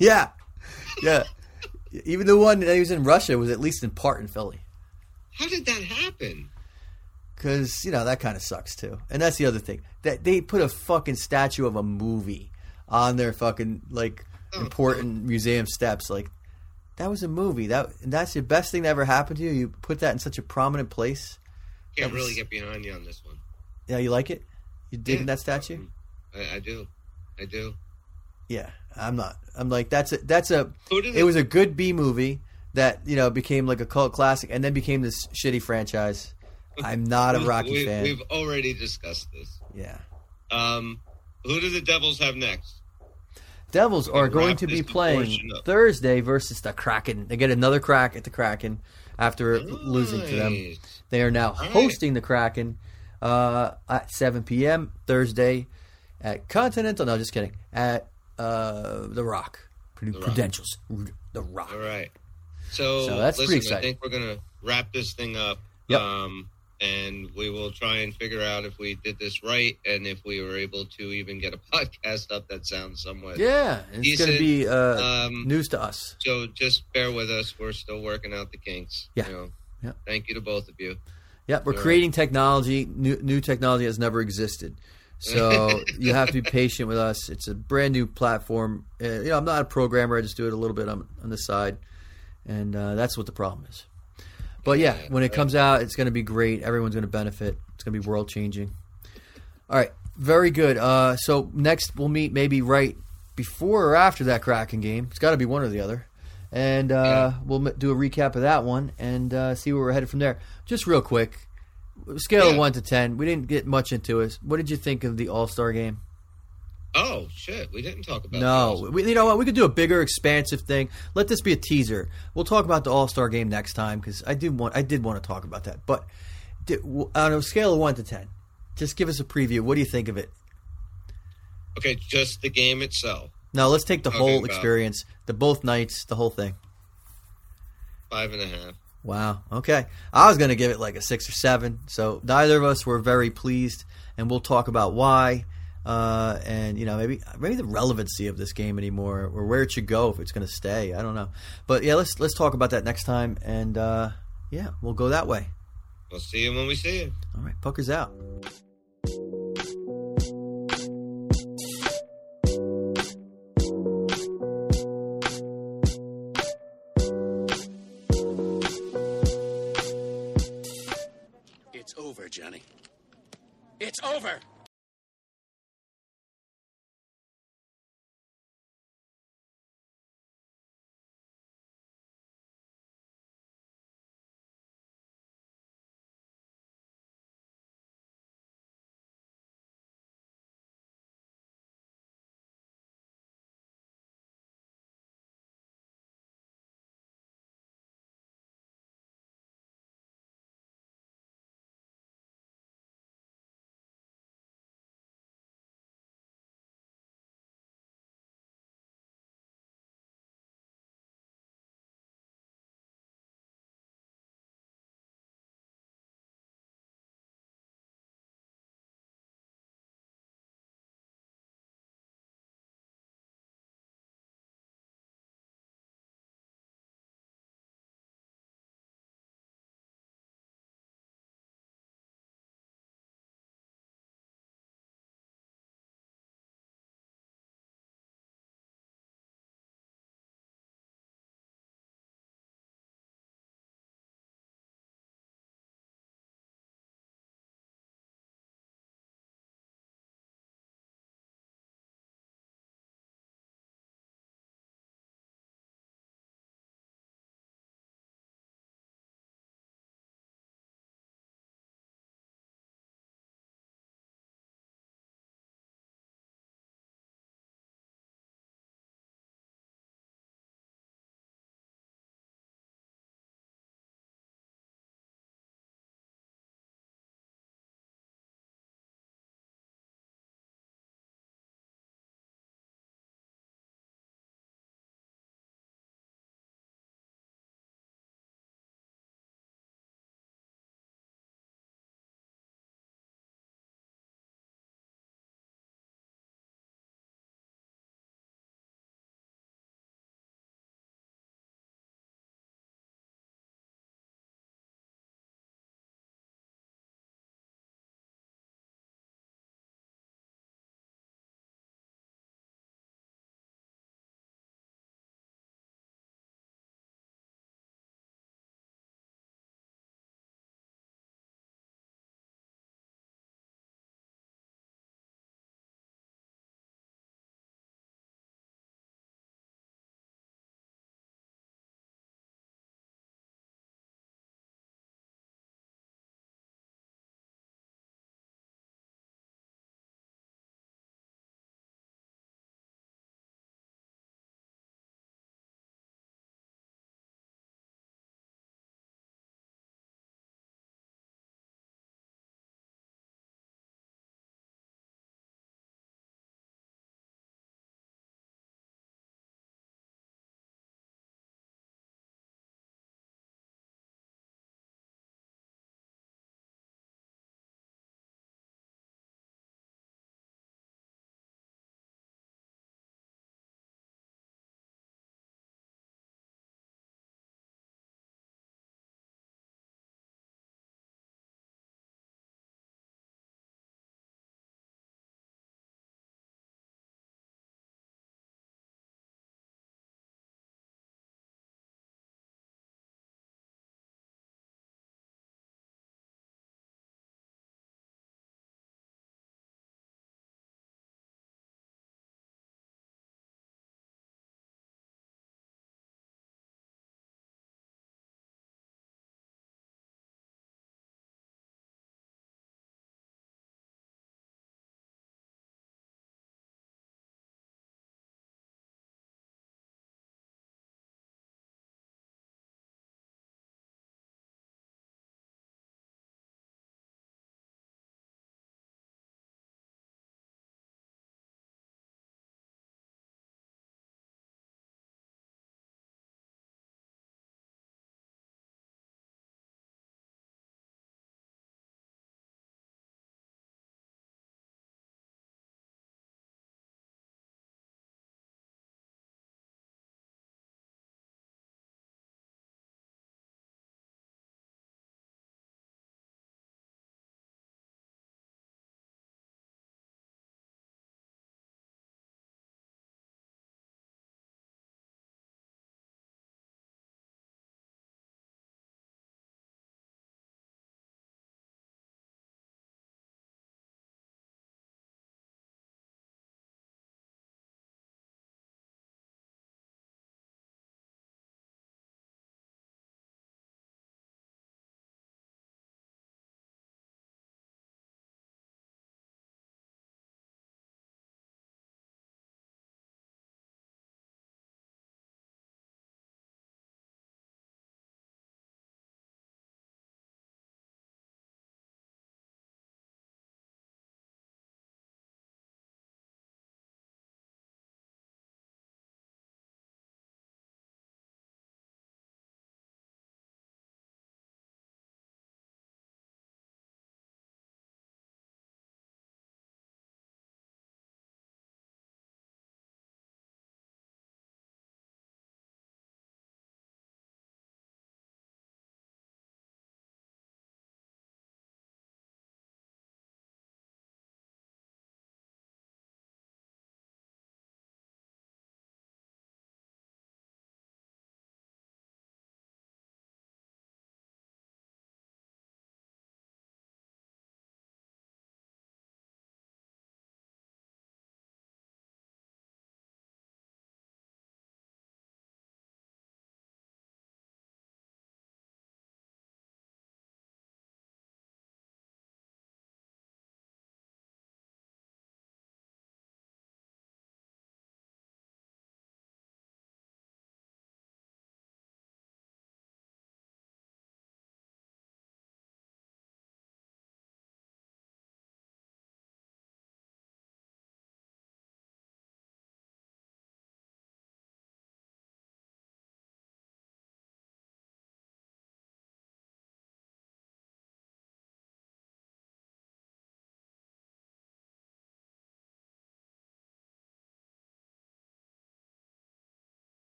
Yeah, yeah. even the one that he was in Russia was at least in part in Philly. How did that happen? because you know that kind of sucks too. And that's the other thing that they put a fucking statue of a movie on their fucking like Oh, important museum steps. Like that was a movie. That that's the best thing that ever happened to you. You put that in such a prominent place. Can't was- really get behind you on this one. Yeah, you like it? You digging Yeah. that statue? I, I do. I do. Yeah, I'm not. I'm like that's a that's a. Did It was a good B movie that you know became like a cult classic and then became this shitty franchise. I'm not a Rocky we, fan. We've already discussed this. Yeah. Um, who do the Devils have next? Devils are going to be playing. Thursday versus the Kraken. They get another crack at the Kraken after losing to them. They are now right. hosting the Kraken uh, at 7 p.m. Thursday at Continental. No, just kidding. At uh, the Rock, Rock. Prudentials, the Rock. All right. So, So that's listen, pretty I think we're gonna wrap this thing up. Yep. Um, and we will try and figure out if we did this right and if we were able to even get a podcast up that sounds somewhat. Yeah, it's going to be uh, Um, news to us. so just bear with us. We're still working out the kinks. Yeah. You know. Yeah. Thank you to both of you. Yeah, we're creating technology. New, new technology has never existed. So you have to be patient with us. It's a brand new platform. Uh, you know, I'm not a programmer. I just do it a little bit on, on the side, and uh, that's what the problem is. But yeah, when it comes out, it's going to be great. Everyone's going to benefit. It's going to be world changing. All right, very good. Uh, so next we'll meet maybe right before or after that Kraken game. It's got to be one or the other, and uh, we'll do a recap of that one and uh, see where we're headed from there. Just real quick, scale of one to ten. We didn't get much into it. What did you think of the All Star game? Oh shit, we didn't talk about No, we, you know what? We could do a bigger, expansive thing. Let this be a teaser. We'll talk about the All Star game next time because I did want, I did want to talk about that. But di- w- on a scale of one to ten, just give us a preview. What do you think of it? Okay, just the game itself. Now let's take the whole experience, the both nights, the whole thing. Five and a half. Wow. Okay. I was going to give it like a six or seven. So neither of us were very pleased, and we'll talk about why, uh, and you know maybe maybe the relevancy of this game anymore, or where it should go if it's going to stay. I don't know. But yeah, let's let's talk about that next time, and uh, yeah, we'll go that way. We'll see you when we see you. All right. Puckers out.